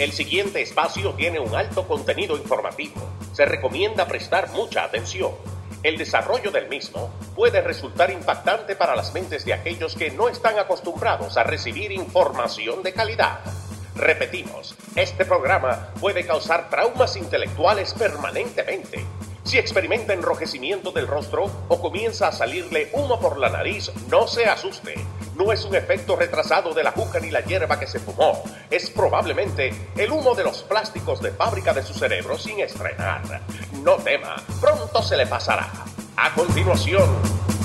El siguiente espacio tiene un alto contenido informativo. Se recomienda prestar mucha atención. El desarrollo del mismo puede resultar impactante para las mentes de aquellos que no están acostumbrados a recibir información de calidad. Repetimos, este programa puede causar traumas intelectuales permanentemente. Si experimenta enrojecimiento del rostro o comienza a salirle humo por la nariz, no se asuste. No es un efecto retrasado de la juca ni la hierba que se fumó. Es probablemente el humo de los plásticos de fábrica de su cerebro sin estrenar. No tema, pronto se le pasará. A continuación,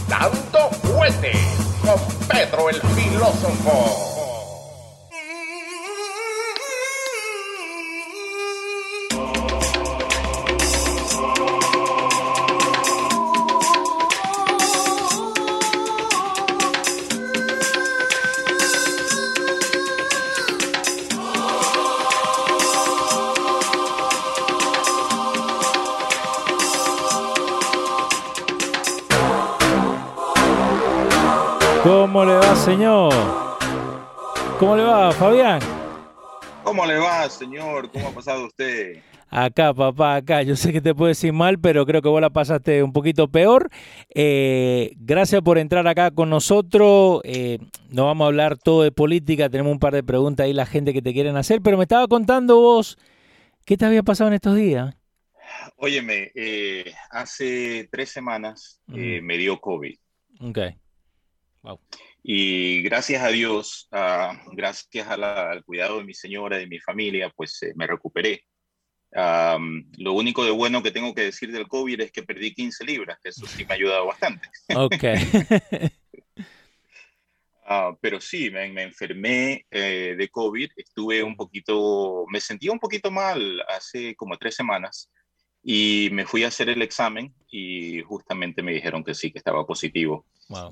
Dando Fuerte con Pedro el Filósofo. ¿Cómo le va, señor? ¿Cómo le va, Fabián? ¿Cómo le va, señor? ¿Cómo ha pasado usted? Acá, papá, acá. Yo sé que te puedes decir mal, pero creo que vos la pasaste un poquito peor. Eh, gracias por entrar acá con nosotros. Eh, no vamos a hablar todo de política, tenemos un par de preguntas ahí la gente que te quieren hacer, pero me estaba contando vos, ¿qué te había pasado en estos días? Óyeme, eh, hace tres semanas me dio COVID. Ok. Y gracias a Dios, ah, gracias al cuidado de mi señora de mi familia, pues eh, me recuperé. lo único de bueno que tengo que decir del COVID es que perdí 15 libras, que eso sí me ha ayudado bastante. Ok. Ah, pero sí, me, me enfermé eh, de COVID, estuve un poquito, me sentía un poquito mal hace como tres semanas y me fui a hacer el examen y justamente me dijeron que sí, que estaba positivo.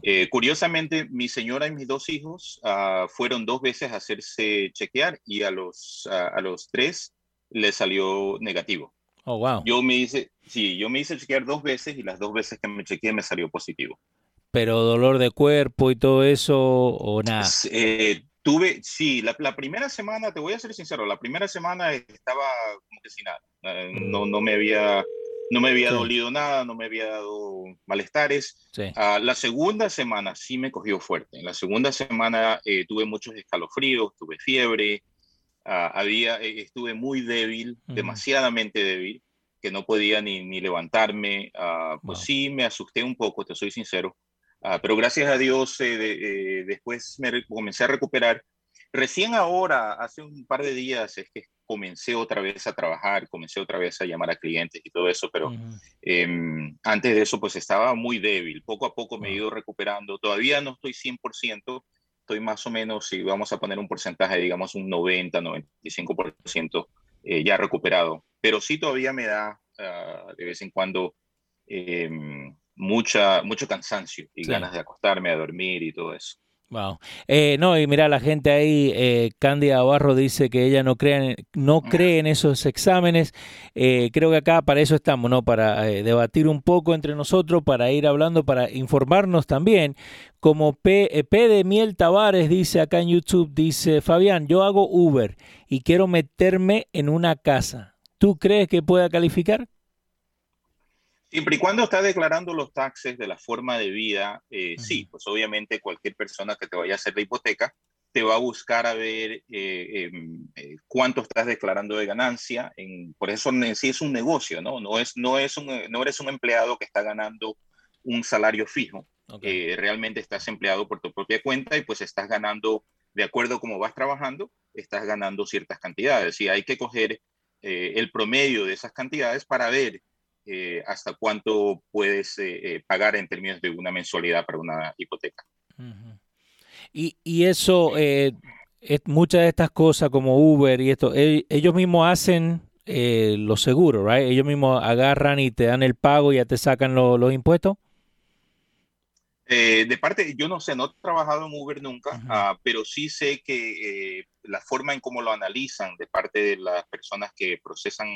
Eh, curiosamente, mi señora y mis dos hijos ah, fueron dos veces a hacerse chequear y a los, a los tres les salió negativo. Oh, wow. Yo me hice, sí, yo me hice chequear dos veces y las dos veces que me chequeé me salió positivo. Pero dolor de cuerpo y todo eso o nada. Eh, tuve, sí, la, la, primera semana, te voy a ser sincero, la primera semana estaba como que sin nada. Eh, no, no me había no me había dolido nada, no me había dado malestares. Ah, la segunda semana sí me cogió fuerte. En la segunda semana eh, tuve muchos escalofríos, tuve fiebre, ah, había, eh, estuve muy débil, demasiadamente débil, que no podía ni, ni levantarme. Ah, pues sí, me asusté un poco, te soy sincero. Pero gracias a Dios, después me comencé a recuperar. Recién ahora, hace un par de días, es que comencé otra vez a trabajar, comencé otra vez a llamar a clientes y todo eso, pero em, antes de eso pues estaba muy débil. Poco a poco me he ido recuperando. Todavía no estoy 100%, estoy más o menos, si vamos a poner un porcentaje, digamos un 90, 95% eh, ya recuperado. Pero sí todavía me da ah, de vez en cuando em, mucha, mucho cansancio y ganas de acostarme a dormir y todo eso. Wow. Eh, no, y mira, la gente ahí, eh, Candia Barro dice que ella no cree en, no cree en esos exámenes. Eh, creo que acá para eso estamos, ¿no? Para eh, debatir un poco entre nosotros, para ir hablando, para informarnos también. Como P, P de Miel Tavares dice acá en YouTube, dice, Fabián, yo hago Uber y quiero meterme en una casa. ¿Tú crees que pueda calificar? Siempre y cuando está declarando los taxes de la forma de vida, eh, sí, pues obviamente cualquier persona que te vaya a hacer la hipoteca te va a buscar a ver eh, em, eh, cuánto estás declarando de ganancia. En, por eso sí es un negocio, ¿no? No, es, no, es un, no eres un empleado que está ganando un salario fijo. realmente estás empleado por tu propia cuenta y pues estás ganando, de acuerdo a cómo vas trabajando, estás ganando ciertas cantidades. Y hay que coger el promedio de esas cantidades para ver eh, hasta cuánto puedes eh, eh, pagar en términos de una mensualidad para una hipoteca. Y, y eso, es, muchas de estas cosas como Uber y esto, ellos mismos hacen los seguros, ¿right? Ellos mismos agarran y te dan el pago y ya te sacan los impuestos. de parte, yo no sé, no he trabajado en Uber nunca, ah, pero sí sé que la forma en cómo lo analizan de parte de las personas que procesan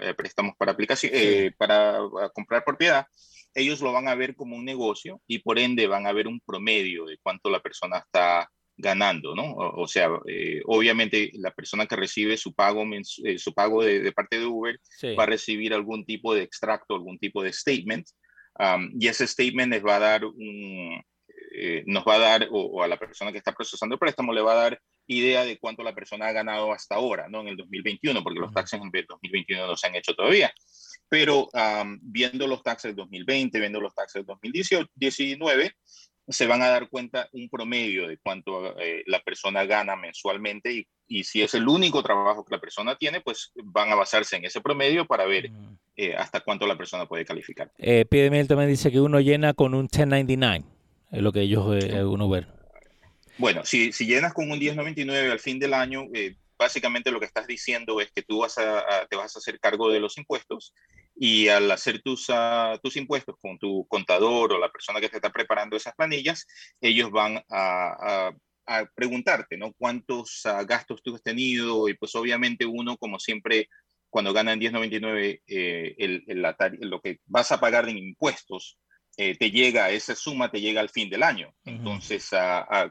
eh, préstamos para aplicación, eh, para comprar propiedad, ellos lo van a ver como un negocio y por ende van a ver un promedio de cuánto la persona está ganando, ¿no? O, sea, eh, obviamente la persona que recibe su pago, eh, su pago de, parte de Uber va a recibir algún tipo de extracto, algún tipo de statement, um, y ese statement les va a dar un, eh, nos va a dar, o, a la persona que está procesando el préstamo, le va a dar idea de cuánto la persona ha ganado hasta ahora, ¿no? En el 2021, porque los taxes en el 2021 no se han hecho todavía. Pero um, viendo los taxes del 2020, viendo los taxes del 2019, se van a dar cuenta un promedio de cuánto eh, la persona gana mensualmente y, y, si es el único trabajo que la persona tiene, pues van a basarse en ese promedio para ver eh, hasta cuánto la persona puede calificar. Eh, también dice que uno llena con un 1099, es lo que ellos eh, uno ver. Bueno, si, si llenas con un 1099 al fin del año, básicamente lo que estás diciendo es que tú vas a, te vas a hacer cargo de los impuestos y al hacer tus, uh, tus impuestos con tu contador o la persona que te está preparando esas planillas, ellos van a, a, preguntarte, ¿no? ¿Cuántos uh, gastos tú has tenido? Y pues obviamente uno, como siempre, cuando gana en 1099, eh, el, lo que vas a pagar en impuestos, eh, te llega, esa suma te llega al fin del año. Entonces,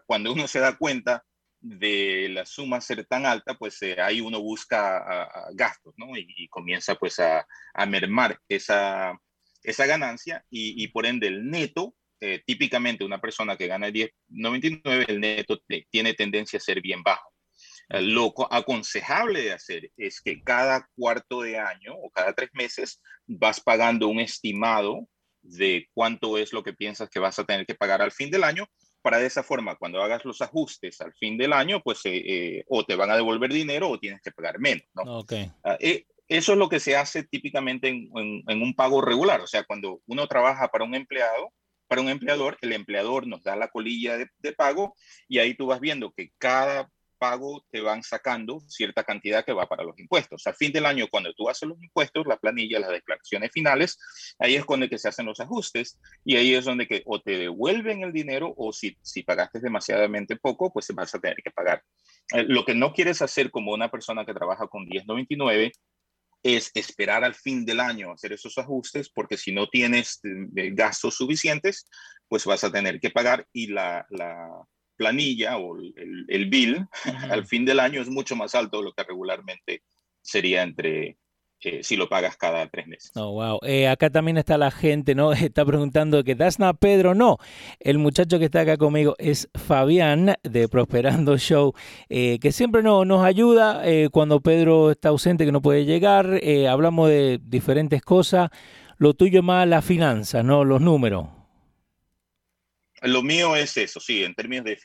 cuando uno se da cuenta de la suma ser tan alta, pues eh, ahí uno busca gastos, ¿no? Y, comienza pues a, mermar esa, esa ganancia y, por ende el neto, eh, típicamente una persona que gana 10.99, el neto tiene tendencia a ser bien bajo. lo aconsejable de hacer es que cada cuarto de año o cada tres meses vas pagando un estimado de cuánto es lo que piensas que vas a tener que pagar al fin del año para de esa forma, cuando hagas los ajustes al fin del año, pues eh, eh, o te van a devolver dinero o tienes que pagar menos. ¿no? Ah, eh, eso es lo que se hace típicamente en, en, un pago regular. O sea, cuando uno trabaja para un empleado, para un empleador, el empleador nos da la colilla de, de pago y ahí tú vas viendo que cada pago te van sacando cierta cantidad que va para los impuestos. Al fin del año, cuando tú haces los impuestos, la planilla, las declaraciones finales, ahí es cuando que se hacen los ajustes y ahí es donde que o te devuelven el dinero o si, si pagaste demasiadamente poco, pues vas a tener que pagar. Eh, lo que no quieres hacer como una persona que trabaja con 1099 es esperar al fin del año hacer esos ajustes, porque si no tienes eh, gastos suficientes, pues vas a tener que pagar y la, la planilla o el, el bill al fin del año es mucho más alto de lo que regularmente sería entre eh, si lo pagas cada tres meses. Oh, wow. Eh, acá también está la gente, ¿no? Está preguntando que das na Pedro. No, el muchacho que está acá conmigo es Fabián de Prosperando Show, eh, que siempre no, nos ayuda cuando Pedro está ausente, que no puede llegar. hablamos de diferentes cosas. Lo tuyo más las finanzas, ¿no? Los números. Lo mío es eso, sí, en términos de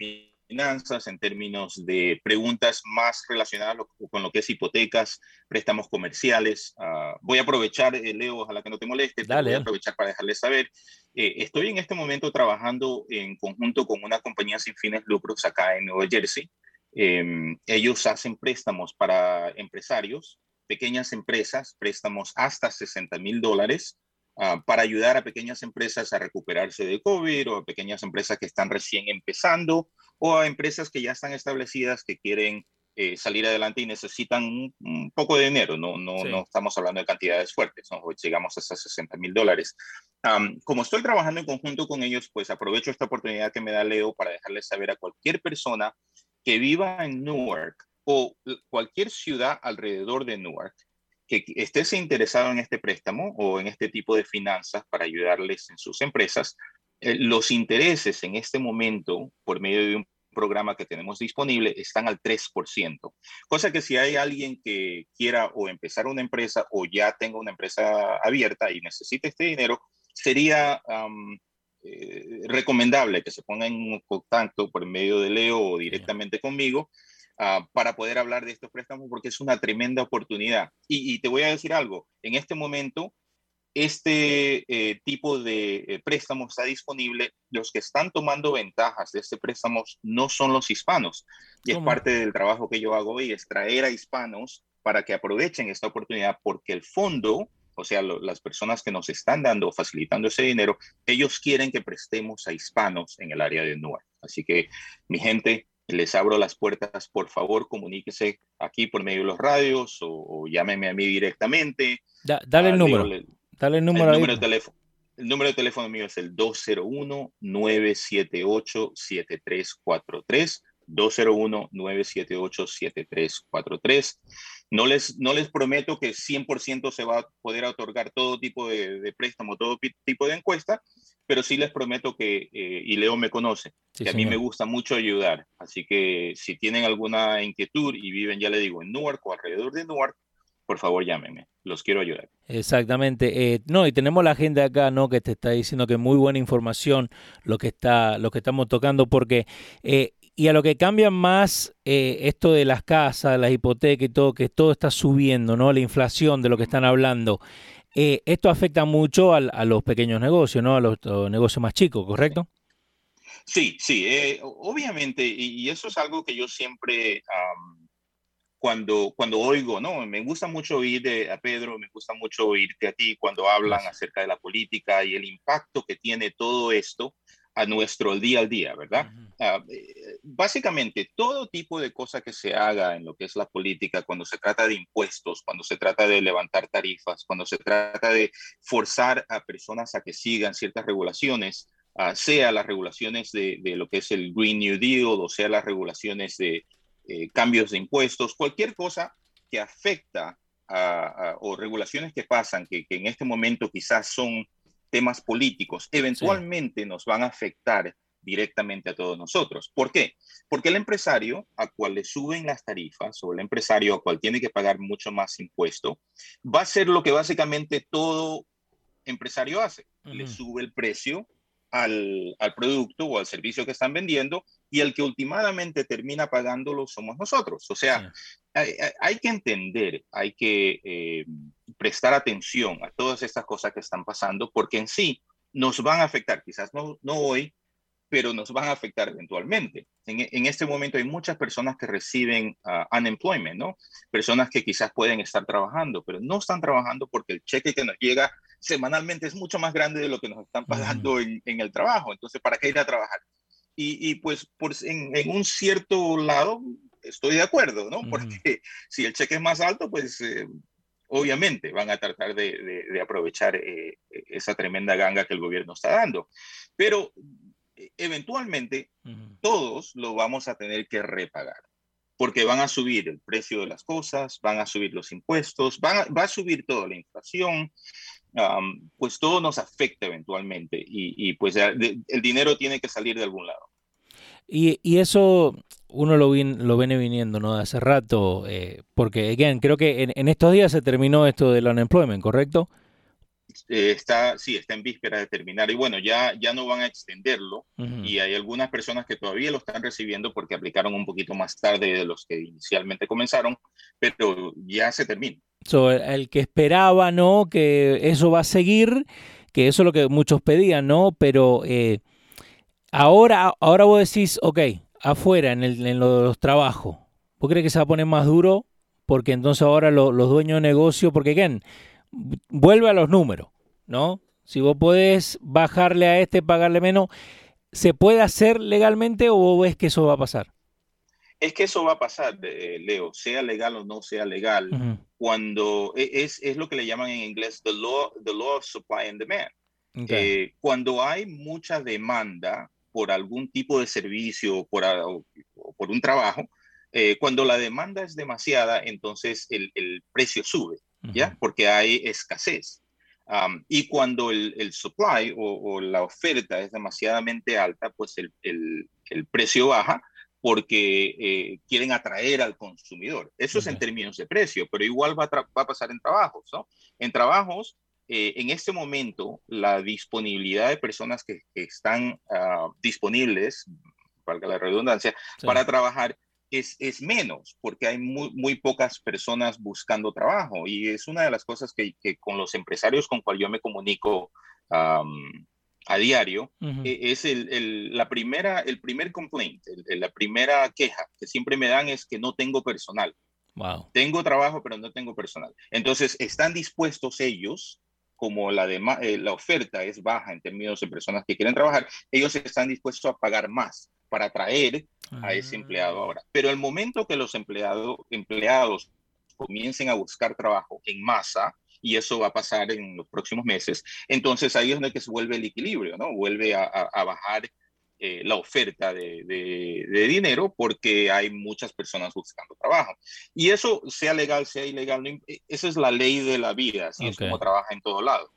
finanzas, en términos de preguntas más relacionadas con lo que es hipotecas, préstamos comerciales. Ah, voy a aprovechar, eh, Leo, ojalá que no te moleste, voy a aprovechar para dejarles saber. Eh, estoy en este momento trabajando en conjunto con una compañía sin fines lucros acá en Nueva Jersey. Em, ellos hacen préstamos para empresarios, pequeñas empresas, préstamos hasta 60 mil dólares Ah, para ayudar a pequeñas empresas a recuperarse de COVID o a pequeñas empresas que están recién empezando o a empresas que ya están establecidas que quieren eh, salir adelante y necesitan un, poco de dinero. No, no, no, estamos hablando de cantidades fuertes, ¿no? llegamos hasta 60 mil dólares. como estoy trabajando en conjunto con ellos, pues aprovecho esta oportunidad que me da Leo para dejarles saber a cualquier persona que viva en Newark o cualquier ciudad alrededor de Newark que estés interesado en este préstamo o en este tipo de finanzas para ayudarles en sus empresas, eh, los intereses en este momento, por medio de un programa que tenemos disponible, están al 3%. Cosa que si hay alguien que quiera o empezar una empresa o ya tenga una empresa abierta y necesite este dinero, sería eh, recomendable que se ponga en contacto por medio de Leo o directamente conmigo Ah, para poder hablar de estos préstamos porque es una tremenda oportunidad. Y, te voy a decir algo, en este momento este eh, tipo de eh, préstamo está disponible. Los que están tomando ventajas de este préstamo no son los hispanos. Y es parte del trabajo que yo hago hoy, es traer a hispanos para que aprovechen esta oportunidad porque el fondo, o sea, las personas que nos están dando, facilitando ese dinero, ellos quieren que prestemos a hispanos en el área de Newark. Así que, mi gente, les abro las puertas, por favor, comuníquese aquí por medio de los radios o, llámeme a mí directamente. dale el número. dale el número. El número, de teléfono, el número de teléfono mío es el 201-978-7343. 201-978-7343. No les, no les prometo que 100% se va a poder otorgar todo tipo de, préstamo, todo tipo de encuesta, pero sí les prometo que, eh, y Leo me conoce, que a mí me gusta mucho ayudar. Así que si tienen alguna inquietud y viven, ya le digo, en Newark o alrededor de Newark, por favor llámenme, los quiero ayudar. Exactamente. Eh, no, y tenemos la gente acá, ¿no? Que te está diciendo que muy buena información lo que está, lo que estamos tocando, porque eh, y a lo que cambia más eh, esto de las casas, las hipotecas y todo, que todo está subiendo, ¿no? La inflación de lo que están hablando. Esto afecta mucho a, los pequeños negocios, ¿no? A los, negocios más chicos, ¿correcto? Sí, sí, obviamente, y, eso es algo que yo siempre cuando, cuando oigo, ¿no? Me gusta mucho oír a Pedro, me gusta mucho oírte a ti cuando hablan acerca de la política y el impacto que tiene todo esto a nuestro día al día, ¿verdad? Ah, eh, básicamente, todo tipo de cosa que se haga en lo que es la política, cuando se trata de impuestos, cuando se trata de levantar tarifas, cuando se trata de forzar a personas a que sigan ciertas regulaciones, ah, sea las regulaciones de, de, lo que es el Green New Deal o sea las regulaciones de, eh, cambios de impuestos, cualquier cosa que afecta a, o regulaciones que pasan, que, en este momento quizás son temas políticos, eventualmente nos van a afectar directamente a todos nosotros. ¿Por qué? Porque el empresario a cual le suben las tarifas o el empresario a cual tiene que pagar mucho más impuesto, va a hacer lo que básicamente todo empresario hace. Le sube el precio al, producto o al servicio que están vendiendo y el que últimamente termina pagándolo somos nosotros. O sea, hay, que entender, hay que eh, prestar atención a todas estas cosas que están pasando porque en sí nos van a afectar, quizás no, no hoy, pero nos van a afectar eventualmente. En, este momento hay muchas personas que reciben uh, unemployment, ¿no? Personas que quizás pueden estar trabajando, pero no están trabajando porque el cheque que nos llega semanalmente es mucho más grande de lo que nos están pagando en, el trabajo. Entonces, ¿para qué ir a trabajar? Y, pues por, en, un cierto lado estoy de acuerdo, ¿no? Porque si el cheque es más alto, pues eh, obviamente van a tratar de, aprovechar eh, esa tremenda ganga que el gobierno está dando. Pero e, eventualmente todos lo vamos a tener que repagar, porque van a subir el precio de las cosas, van a subir los impuestos, va a subir toda la inflación, pues todo nos afecta eventualmente y, pues el dinero tiene que salir de algún lado. Y, y eso uno lo, lo viene viniendo ¿no? de hace rato, eh, porque again, creo que en, en, estos días se terminó esto del unemployment, ¿correcto? Eh, está, sí, está en víspera de terminar y bueno, ya, ya no van a extenderlo y hay algunas personas que todavía lo están recibiendo porque aplicaron un poquito más tarde de los que inicialmente comenzaron, pero ya se termina. el que esperaba, ¿no? Que eso va a seguir, que eso es lo que muchos pedían, ¿no? Pero eh, ahora, ahora vos decís, ok, afuera, en, el, en los trabajos, ¿vos crees que se va a poner más duro? Porque entonces ahora los dueños de negocio, porque, again, vuelve a los números, ¿no? Si vos podés bajarle a este, pagarle menos, ¿se puede hacer legalmente o vos ves que eso va a pasar? Es que eso va a pasar, eh, Leo, sea legal o no sea legal, cuando e, es, es, lo que le llaman en inglés the law, the law of supply and demand. Eh, cuando hay mucha demanda por algún tipo de servicio por, o por un trabajo, eh, cuando la demanda es demasiada, entonces el, el precio sube. ¿ya? Porque hay escasez. y cuando el, supply o, la oferta es demasiadamente alta, pues el, el, precio baja porque eh, quieren atraer al consumidor. Eso es en términos de precio, pero igual va a, va a pasar en trabajos, ¿no? En trabajos, eh, en este momento, la disponibilidad de personas que, que están uh, disponibles, valga la redundancia, para trabajar es, menos, porque hay muy, muy, pocas personas buscando trabajo. Y es una de las cosas que, con los empresarios con cual yo me comunico a diario, e, es el, la primera, el primer complaint, la primera queja que siempre me dan es que no tengo personal. Wow. Tengo trabajo, pero no tengo personal. Entonces, están dispuestos ellos como la, eh, la oferta es baja en términos de personas que quieren trabajar, ellos están dispuestos a pagar más para atraer a ese empleado ahora. Pero el momento que los empleados comiencen a buscar trabajo en masa, y eso va a pasar en los próximos meses, entonces ahí es donde que se vuelve el equilibrio, ¿no? Vuelve a, bajar eh, la oferta de, dinero porque hay muchas personas buscando trabajo. Y eso, sea legal, sea ilegal, eh, esa es la ley de la vida, así es como trabaja en todo lado.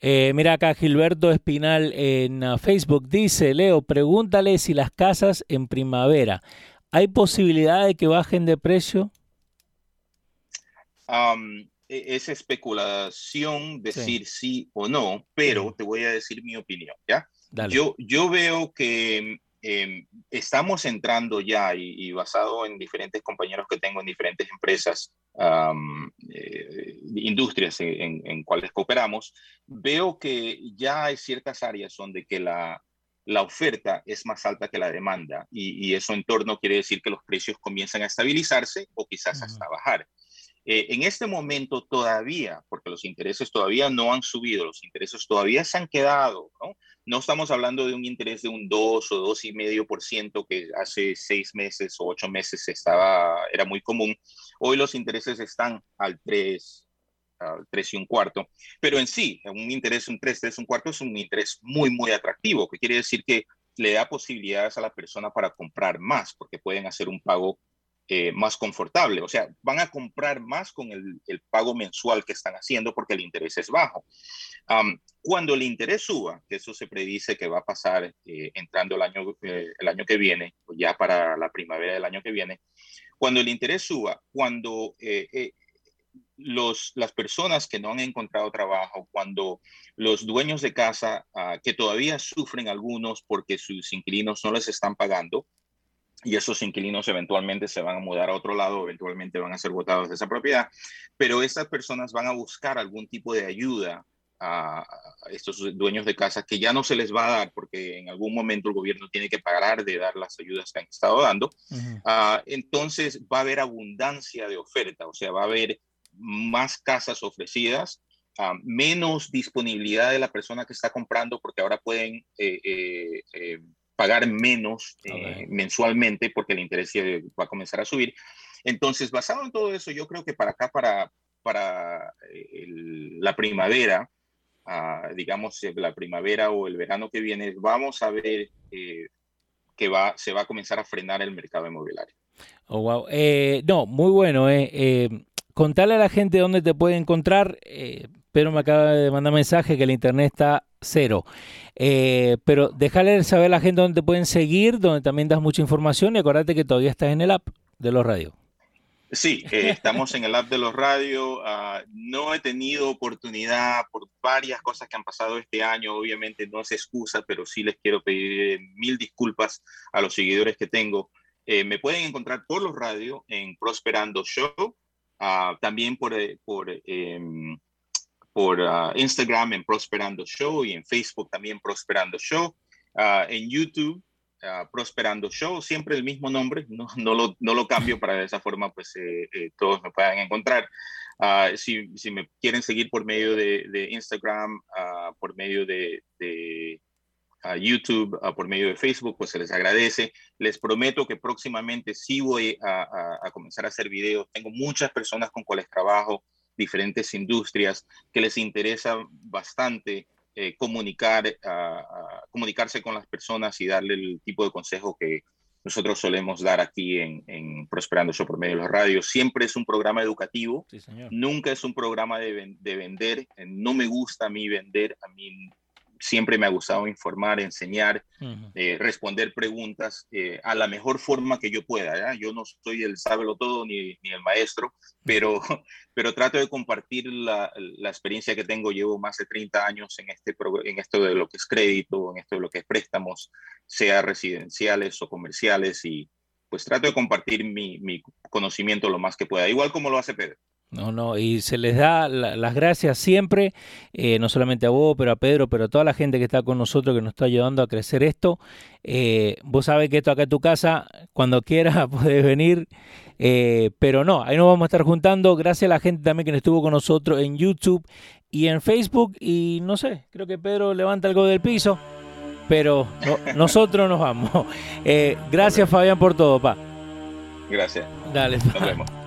Eh, mira acá, Gilberto Espinal en uh, Facebook dice, Leo, pregúntale si las casas en primavera, ¿hay posibilidad de que bajen de precio? E, es especulación decir sí, o no, pero te voy a decir mi opinión, ¿ya? Yo, yo veo que em, estamos entrando ya, y, basado en diferentes compañeros que tengo en diferentes empresas, eh, industrias en, en, cuales cooperamos, veo que ya hay ciertas áreas donde que la, la oferta es más alta que la demanda y, eso en torno quiere decir que los precios comienzan a estabilizarse o quizás hasta bajar. Eh, en este momento todavía, porque los intereses todavía no han subido, los intereses todavía se han quedado, ¿no? No estamos hablando de un interés de un 2 o 2,5% que hace seis meses o ocho meses estaba, era muy común. Hoy los intereses están al 3, al 3 y un cuarto. Pero en sí, un interés, un 3, 3, un cuarto es un interés muy, muy atractivo, que quiere decir que le da posibilidades a la persona para comprar más, porque pueden hacer un pago eh, más confortable. O sea, van a comprar más con el, pago mensual que están haciendo porque el interés es bajo. cuando el interés suba, que eso se predice que va a pasar eh, entrando el año, eh, el año que viene, o ya para la primavera del año que viene, cuando el interés suba, cuando los, las personas que no han encontrado trabajo, cuando los dueños de casa, ah, que todavía sufren algunos porque sus inquilinos no les están pagando, y esos inquilinos eventualmente se van a mudar a otro lado, eventualmente van a ser votados de esa propiedad, pero estas personas van a buscar algún tipo de ayuda a estos dueños de casa que ya no se les va a dar porque en algún momento el gobierno tiene que pagar de dar las ayudas que han estado dando. Ah, entonces va a haber abundancia de oferta, o sea, va a haber más casas ofrecidas, ah, menos disponibilidad de la persona que está comprando porque ahora pueden eh, eh, eh, pagar menos eh, mensualmente porque el interés va a comenzar a subir. Entonces, basado en todo eso, yo creo que para acá, para, para eh, la primavera, ah, digamos, eh, la primavera o el verano que viene, vamos a ver que va, se va a comenzar a frenar el mercado inmobiliario. Oh, wow. no, muy bueno. Eh. contarle a la gente dónde te puede encontrar. pero me acaba de mandar mensaje que el internet está cero. Eh, pero déjale saber a la gente dónde te pueden seguir, donde también das mucha información y acuérdate que todavía estás en el app de los radios. Sí, eh, estamos en el app de los radios. Ah, no he tenido oportunidad por varias cosas que han pasado este año. Obviamente no es excusa, pero sí les quiero pedir mil disculpas a los seguidores que tengo. Eh, me pueden encontrar por los radios en Prosperando Show, ah, también por, por em, por ah, Instagram en Prosperando Show y en Facebook también Prosperando Show. Ah, en YouTube, ah, Prosperando Show, siempre el mismo nombre, no, no, lo, no lo, cambio para de esa forma pues eh, eh, todos me puedan encontrar. Si, si, me quieren seguir por medio de, de Instagram, por medio de, de YouTube, por medio de Facebook, pues se les agradece. Les prometo que próximamente sí voy a, a, a comenzar a hacer videos. Tengo muchas personas con cuales trabajo diferentes industrias que les interesa bastante eh, comunicar, comunicarse con las personas y darle el tipo de consejo que nosotros solemos dar aquí en, Prosperando Show por medio de los radios. Siempre es un programa educativo, nunca es un programa de, de, vender. No me gusta a mí vender, a mí siempre me ha gustado informar, enseñar, eh, responder preguntas eh, a la mejor forma que yo pueda. Yo no soy el sábelo todo ni, ni, el maestro, pero, pero trato de compartir la, la, experiencia que tengo. Llevo más de 30 años en, este, en esto de lo que es crédito, en esto de lo que es préstamos, sea residenciales o comerciales, y pues trato de compartir mi, mi conocimiento lo más que pueda, igual como lo hace Pedro. No, no, y se les da las gracias siempre, eh, no solamente a vos, pero a Pedro, pero a toda la gente que está con nosotros, que nos está ayudando a crecer esto. Eh, vos sabés que esto acá en tu casa, cuando quieras puedes venir, eh, pero no, ahí nos vamos a estar juntando. Gracias a la gente también que estuvo con nosotros en YouTube y en Facebook. Y no sé, creo que Pedro levanta algo del piso, pero nosotros nos vamos. gracias Fabián por todo, pa. Gracias. Dale. Nos vemos.